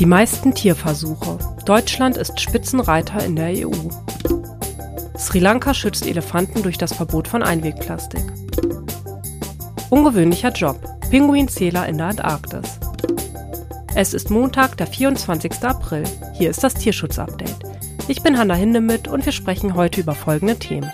Die meisten Tierversuche. Deutschland ist Spitzenreiter in der EU. Sri Lanka schützt Elefanten durch das Verbot von Einwegplastik. Ungewöhnlicher Job. Pinguinzähler in der Antarktis. Es ist Montag, der 24. April. Hier ist das Tierschutzupdate. Ich bin Hanna Hindemith und wir sprechen heute über folgende Themen.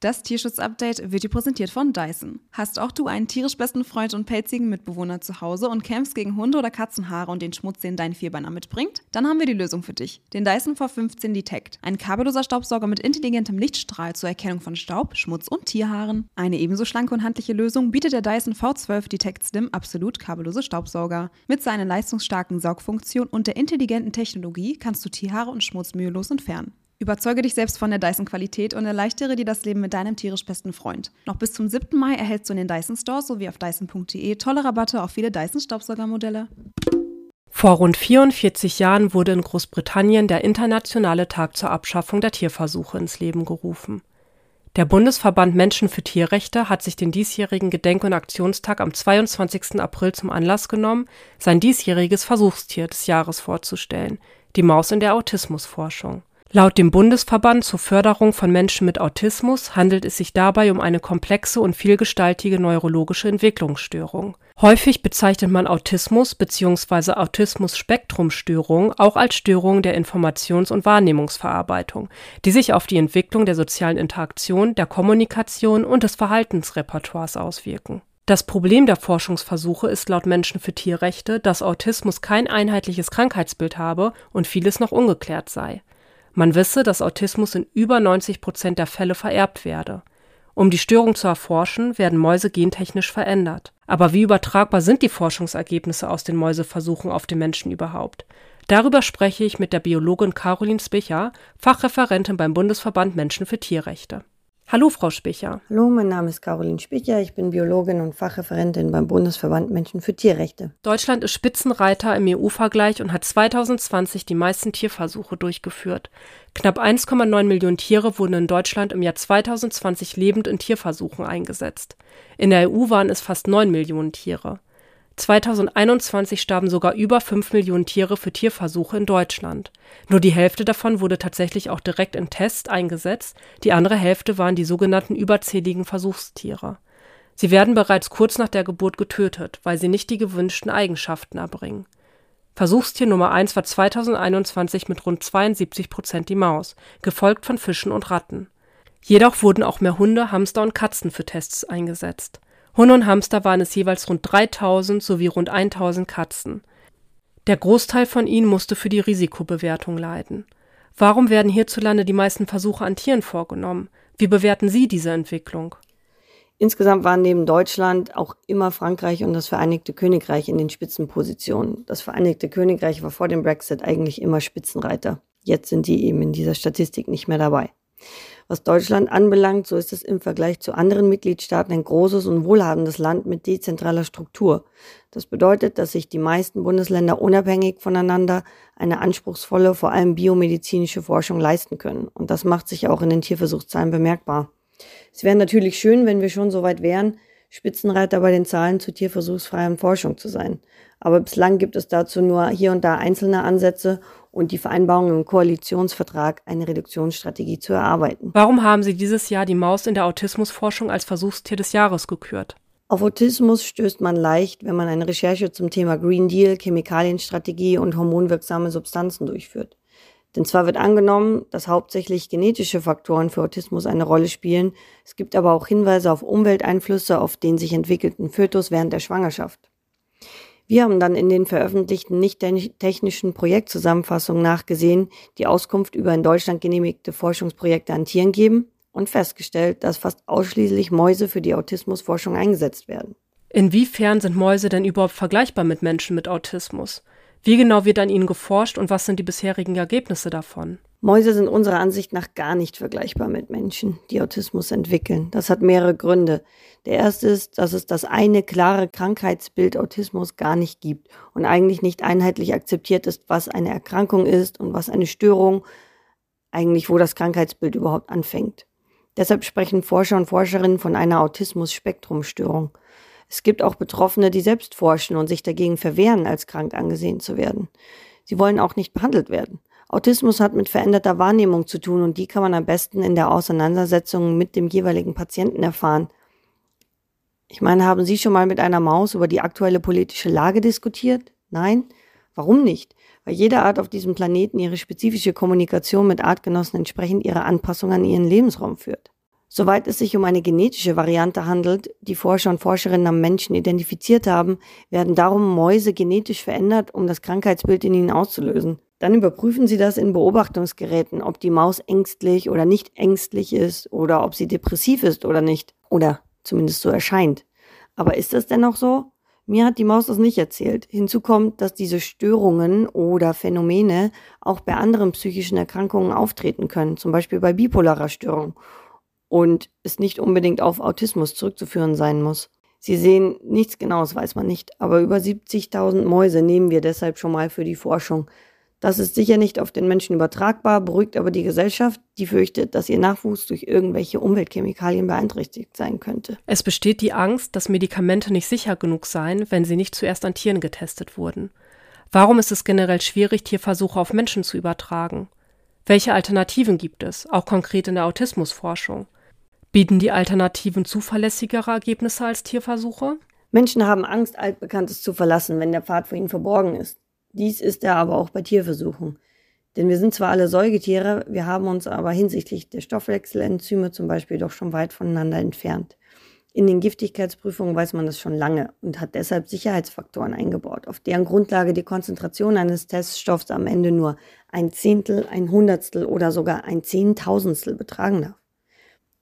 Das Tierschutzupdate wird dir präsentiert von Dyson. Hast auch du einen tierisch besten Freund und pelzigen Mitbewohner zu Hause und kämpfst gegen Hunde oder Katzenhaare und den Schmutz, den dein Vierbeiner mitbringt? Dann haben wir die Lösung für dich. Den Dyson V15 Detect. Ein kabelloser Staubsauger mit intelligentem Lichtstrahl zur Erkennung von Staub, Schmutz und Tierhaaren. Eine ebenso schlanke und handliche Lösung bietet der Dyson V12 Detect Slim absolut kabellose Staubsauger. Mit seiner leistungsstarken Saugfunktion und der intelligenten Technologie kannst du Tierhaare und Schmutz mühelos entfernen. Überzeuge dich selbst von der Dyson-Qualität und erleichtere dir das Leben mit deinem tierisch besten Freund. Noch bis zum 7. Mai erhältst du in den Dyson Stores sowie auf dyson.de tolle Rabatte auf viele Dyson-Staubsaugermodelle. Vor rund 44 Jahren wurde in Großbritannien der Internationale Tag zur Abschaffung der Tierversuche ins Leben gerufen. Der Bundesverband Menschen für Tierrechte hat sich den diesjährigen Gedenk- und Aktionstag am 22. April zum Anlass genommen, sein diesjähriges Versuchstier des Jahres vorzustellen, die Maus in der Autismusforschung. Laut dem Bundesverband zur Förderung von Menschen mit Autismus handelt es sich dabei um eine komplexe und vielgestaltige neurologische Entwicklungsstörung. Häufig bezeichnet man Autismus bzw. Autismus-Spektrum-Störung auch als Störung der Informations und Wahrnehmungsverarbeitung, die sich auf die Entwicklung der sozialen Interaktion, der Kommunikation und des Verhaltensrepertoires auswirken. Das Problem der Forschungsversuche ist laut Menschen für Tierrechte, dass Autismus kein einheitliches Krankheitsbild habe und vieles noch ungeklärt sei man wisse, dass Autismus in über 90 Prozent der Fälle vererbt werde. Um die Störung zu erforschen, werden Mäuse gentechnisch verändert. Aber wie übertragbar sind die Forschungsergebnisse aus den Mäuseversuchen auf den Menschen überhaupt? Darüber spreche ich mit der Biologin Caroline Spicher, Fachreferentin beim Bundesverband Menschen für Tierrechte. Hallo, Frau Spicher. Hallo, mein Name ist Caroline Spicher. Ich bin Biologin und Fachreferentin beim Bundesverband Menschen für Tierrechte. Deutschland ist Spitzenreiter im EU-Vergleich und hat 2020 die meisten Tierversuche durchgeführt. Knapp 1,9 Millionen Tiere wurden in Deutschland im Jahr 2020 lebend in Tierversuchen eingesetzt. In der EU waren es fast 9 Millionen Tiere. 2021 starben sogar über 5 Millionen Tiere für Tierversuche in Deutschland. Nur die Hälfte davon wurde tatsächlich auch direkt in Tests eingesetzt, die andere Hälfte waren die sogenannten überzähligen Versuchstiere. Sie werden bereits kurz nach der Geburt getötet, weil sie nicht die gewünschten Eigenschaften erbringen. Versuchstier Nummer 1 war 2021 mit rund 72 Prozent die Maus, gefolgt von Fischen und Ratten. Jedoch wurden auch mehr Hunde, Hamster und Katzen für Tests eingesetzt. Hunde und Hamster waren es jeweils rund 3000 sowie rund 1000 Katzen. Der Großteil von ihnen musste für die Risikobewertung leiden. Warum werden hierzulande die meisten Versuche an Tieren vorgenommen? Wie bewerten Sie diese Entwicklung? Insgesamt waren neben Deutschland auch immer Frankreich und das Vereinigte Königreich in den Spitzenpositionen. Das Vereinigte Königreich war vor dem Brexit eigentlich immer Spitzenreiter. Jetzt sind die eben in dieser Statistik nicht mehr dabei. Was Deutschland anbelangt, so ist es im Vergleich zu anderen Mitgliedstaaten ein großes und wohlhabendes Land mit dezentraler Struktur. Das bedeutet, dass sich die meisten Bundesländer unabhängig voneinander eine anspruchsvolle, vor allem biomedizinische Forschung leisten können. Und das macht sich auch in den Tierversuchszahlen bemerkbar. Es wäre natürlich schön, wenn wir schon so weit wären, Spitzenreiter bei den Zahlen zur tierversuchsfreien Forschung zu sein. Aber bislang gibt es dazu nur hier und da einzelne Ansätze und die Vereinbarung im Koalitionsvertrag, eine Reduktionsstrategie zu erarbeiten. Warum haben Sie dieses Jahr die Maus in der Autismusforschung als Versuchstier des Jahres gekürt? Auf Autismus stößt man leicht, wenn man eine Recherche zum Thema Green Deal, Chemikalienstrategie und hormonwirksame Substanzen durchführt. Denn zwar wird angenommen, dass hauptsächlich genetische Faktoren für Autismus eine Rolle spielen, es gibt aber auch Hinweise auf Umwelteinflüsse auf den sich entwickelten Fötus während der Schwangerschaft. Wir haben dann in den veröffentlichten nicht-technischen Projektzusammenfassungen nachgesehen, die Auskunft über in Deutschland genehmigte Forschungsprojekte an Tieren geben und festgestellt, dass fast ausschließlich Mäuse für die Autismusforschung eingesetzt werden. Inwiefern sind Mäuse denn überhaupt vergleichbar mit Menschen mit Autismus? Wie genau wird an ihnen geforscht und was sind die bisherigen Ergebnisse davon? Mäuse sind unserer Ansicht nach gar nicht vergleichbar mit Menschen, die Autismus entwickeln. Das hat mehrere Gründe. Der erste ist, dass es das eine klare Krankheitsbild Autismus gar nicht gibt und eigentlich nicht einheitlich akzeptiert ist, was eine Erkrankung ist und was eine Störung, eigentlich wo das Krankheitsbild überhaupt anfängt. Deshalb sprechen Forscher und Forscherinnen von einer Autismus-Spektrum-Störung. Es gibt auch Betroffene, die selbst forschen und sich dagegen verwehren, als krank angesehen zu werden. Sie wollen auch nicht behandelt werden. Autismus hat mit veränderter Wahrnehmung zu tun und die kann man am besten in der Auseinandersetzung mit dem jeweiligen Patienten erfahren. Ich meine, haben Sie schon mal mit einer Maus über die aktuelle politische Lage diskutiert? Nein? Warum nicht? Weil jede Art auf diesem Planeten ihre spezifische Kommunikation mit Artgenossen entsprechend ihrer Anpassung an ihren Lebensraum führt. Soweit es sich um eine genetische Variante handelt, die Forscher und Forscherinnen am Menschen identifiziert haben, werden darum Mäuse genetisch verändert, um das Krankheitsbild in ihnen auszulösen. Dann überprüfen sie das in Beobachtungsgeräten, ob die Maus ängstlich oder nicht ängstlich ist oder ob sie depressiv ist oder nicht. Oder zumindest so erscheint. Aber ist das denn auch so? Mir hat die Maus das nicht erzählt. Hinzu kommt, dass diese Störungen oder Phänomene auch bei anderen psychischen Erkrankungen auftreten können, zum Beispiel bei bipolarer Störung und es nicht unbedingt auf Autismus zurückzuführen sein muss. Sie sehen nichts Genaues, weiß man nicht, aber über 70.000 Mäuse nehmen wir deshalb schon mal für die Forschung. Das ist sicher nicht auf den Menschen übertragbar, beruhigt aber die Gesellschaft, die fürchtet, dass ihr Nachwuchs durch irgendwelche Umweltchemikalien beeinträchtigt sein könnte. Es besteht die Angst, dass Medikamente nicht sicher genug seien, wenn sie nicht zuerst an Tieren getestet wurden. Warum ist es generell schwierig, Tierversuche auf Menschen zu übertragen? Welche Alternativen gibt es, auch konkret in der Autismusforschung? Bieten die Alternativen zuverlässigere Ergebnisse als Tierversuche? Menschen haben Angst, Altbekanntes zu verlassen, wenn der Pfad vor ihnen verborgen ist. Dies ist er aber auch bei Tierversuchen. Denn wir sind zwar alle Säugetiere, wir haben uns aber hinsichtlich der Stoffwechselenzyme zum Beispiel doch schon weit voneinander entfernt. In den Giftigkeitsprüfungen weiß man das schon lange und hat deshalb Sicherheitsfaktoren eingebaut, auf deren Grundlage die Konzentration eines Teststoffs am Ende nur ein Zehntel, ein Hundertstel oder sogar ein Zehntausendstel betragen darf.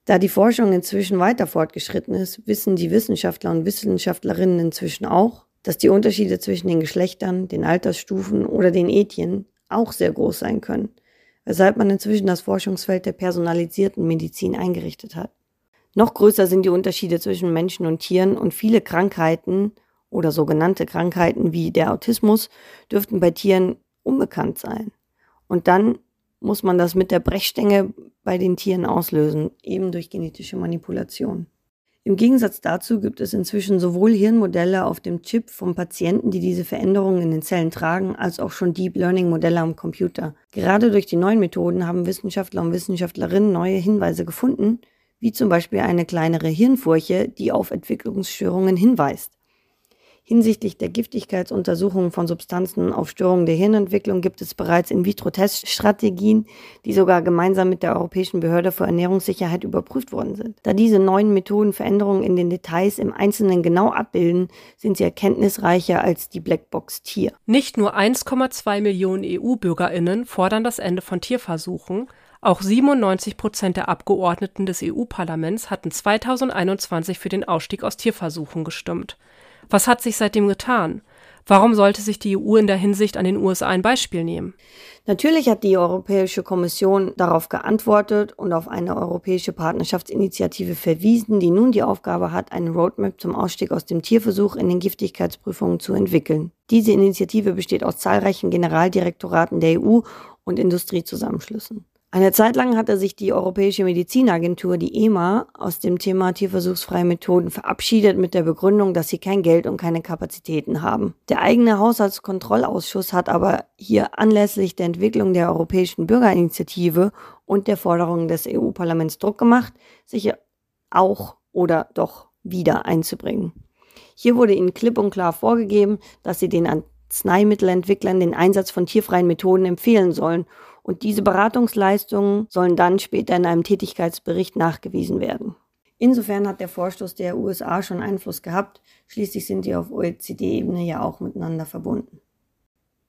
Da die Forschung inzwischen weiter fortgeschritten ist, wissen die Wissenschaftler und Wissenschaftlerinnen inzwischen auch, dass die Unterschiede zwischen den Geschlechtern, den Altersstufen oder den Ethien auch sehr groß sein können, weshalb man inzwischen das Forschungsfeld der personalisierten Medizin eingerichtet hat. Noch größer sind die Unterschiede zwischen Menschen und Tieren und viele Krankheiten oder sogenannte Krankheiten wie der Autismus dürften bei Tieren unbekannt sein. Und dann muss man das mit der Brechstange bei den Tieren auslösen, eben durch genetische Manipulation. Im Gegensatz dazu gibt es inzwischen sowohl Hirnmodelle auf dem Chip vom Patienten, die diese Veränderungen in den Zellen tragen, als auch schon Deep Learning Modelle am Computer. Gerade durch die neuen Methoden haben Wissenschaftler und Wissenschaftlerinnen neue Hinweise gefunden, wie zum Beispiel eine kleinere Hirnfurche, die auf Entwicklungsstörungen hinweist. Hinsichtlich der Giftigkeitsuntersuchungen von Substanzen auf Störungen der Hirnentwicklung gibt es bereits In-vitro-Teststrategien, die sogar gemeinsam mit der Europäischen Behörde für Ernährungssicherheit überprüft worden sind. Da diese neuen Methoden Veränderungen in den Details im Einzelnen genau abbilden, sind sie erkenntnisreicher als die Blackbox Tier. Nicht nur 1,2 Millionen EU-Bürgerinnen fordern das Ende von Tierversuchen, auch 97 Prozent der Abgeordneten des EU-Parlaments hatten 2021 für den Ausstieg aus Tierversuchen gestimmt. Was hat sich seitdem getan? Warum sollte sich die EU in der Hinsicht an den USA ein Beispiel nehmen? Natürlich hat die Europäische Kommission darauf geantwortet und auf eine europäische Partnerschaftsinitiative verwiesen, die nun die Aufgabe hat, eine Roadmap zum Ausstieg aus dem Tierversuch in den Giftigkeitsprüfungen zu entwickeln. Diese Initiative besteht aus zahlreichen Generaldirektoraten der EU und Industriezusammenschlüssen. Eine Zeit lang hatte sich die Europäische Medizinagentur, die EMA, aus dem Thema tierversuchsfreie Methoden verabschiedet mit der Begründung, dass sie kein Geld und keine Kapazitäten haben. Der eigene Haushaltskontrollausschuss hat aber hier anlässlich der Entwicklung der Europäischen Bürgerinitiative und der Forderungen des EU-Parlaments Druck gemacht, sich auch oder doch wieder einzubringen. Hier wurde ihnen klipp und klar vorgegeben, dass sie den Arzneimittelentwicklern den Einsatz von tierfreien Methoden empfehlen sollen und diese Beratungsleistungen sollen dann später in einem Tätigkeitsbericht nachgewiesen werden. Insofern hat der Vorstoß der USA schon Einfluss gehabt, schließlich sind die auf OECD-Ebene ja auch miteinander verbunden.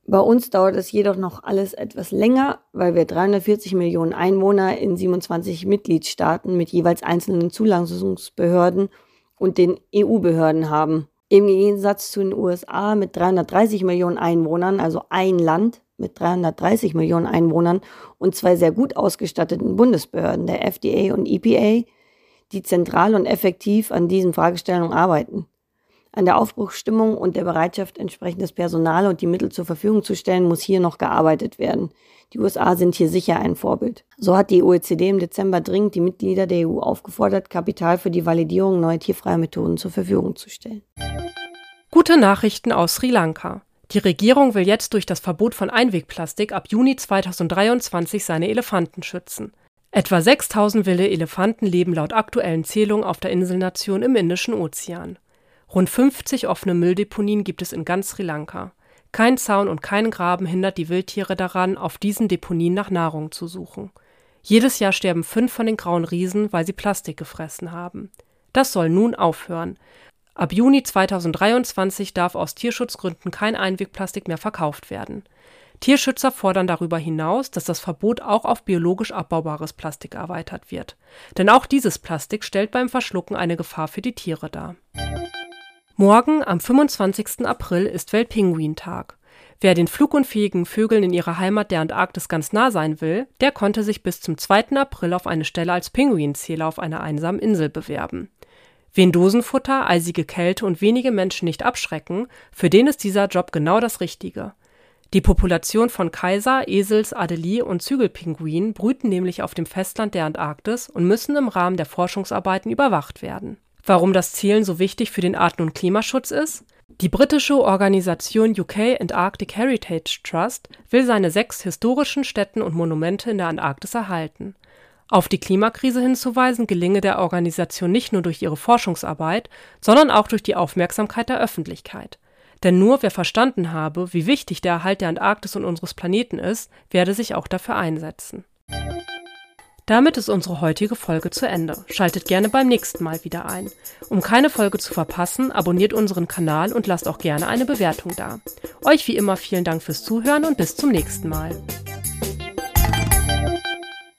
Bei uns dauert es jedoch noch alles etwas länger, weil wir 340 Millionen Einwohner in 27 Mitgliedstaaten mit jeweils einzelnen Zulassungsbehörden und den EU-Behörden haben. Im Gegensatz zu den USA mit 330 Millionen Einwohnern, also ein Land, mit 330 Millionen Einwohnern und zwei sehr gut ausgestatteten Bundesbehörden, der FDA und EPA, die zentral und effektiv an diesen Fragestellungen arbeiten. An der Aufbruchsstimmung und der Bereitschaft, entsprechendes Personal und die Mittel zur Verfügung zu stellen, muss hier noch gearbeitet werden. Die USA sind hier sicher ein Vorbild. So hat die OECD im Dezember dringend die Mitglieder der EU aufgefordert, Kapital für die Validierung neuer tierfreier Methoden zur Verfügung zu stellen. Gute Nachrichten aus Sri Lanka. Die Regierung will jetzt durch das Verbot von Einwegplastik ab Juni 2023 seine Elefanten schützen. Etwa 6000 wilde Elefanten leben laut aktuellen Zählungen auf der Inselnation im Indischen Ozean. Rund 50 offene Mülldeponien gibt es in ganz Sri Lanka. Kein Zaun und kein Graben hindert die Wildtiere daran, auf diesen Deponien nach Nahrung zu suchen. Jedes Jahr sterben fünf von den grauen Riesen, weil sie Plastik gefressen haben. Das soll nun aufhören. Ab Juni 2023 darf aus Tierschutzgründen kein Einwegplastik mehr verkauft werden. Tierschützer fordern darüber hinaus, dass das Verbot auch auf biologisch abbaubares Plastik erweitert wird. Denn auch dieses Plastik stellt beim Verschlucken eine Gefahr für die Tiere dar. Morgen, am 25. April, ist Weltpinguintag. Wer den flugunfähigen Vögeln in ihrer Heimat der Antarktis ganz nah sein will, der konnte sich bis zum 2. April auf eine Stelle als Pinguinzähler auf einer einsamen Insel bewerben. Wen Dosenfutter, eisige Kälte und wenige Menschen nicht abschrecken, für den ist dieser Job genau das Richtige. Die Population von Kaiser, Esels, Adelie und Zügelpinguinen brüten nämlich auf dem Festland der Antarktis und müssen im Rahmen der Forschungsarbeiten überwacht werden. Warum das Zielen so wichtig für den Arten- und Klimaschutz ist? Die britische Organisation UK Antarctic Heritage Trust will seine sechs historischen Stätten und Monumente in der Antarktis erhalten. Auf die Klimakrise hinzuweisen gelinge der Organisation nicht nur durch ihre Forschungsarbeit, sondern auch durch die Aufmerksamkeit der Öffentlichkeit. Denn nur wer verstanden habe, wie wichtig der Erhalt der Antarktis und unseres Planeten ist, werde sich auch dafür einsetzen. Damit ist unsere heutige Folge zu Ende. Schaltet gerne beim nächsten Mal wieder ein. Um keine Folge zu verpassen, abonniert unseren Kanal und lasst auch gerne eine Bewertung da. Euch wie immer vielen Dank fürs Zuhören und bis zum nächsten Mal.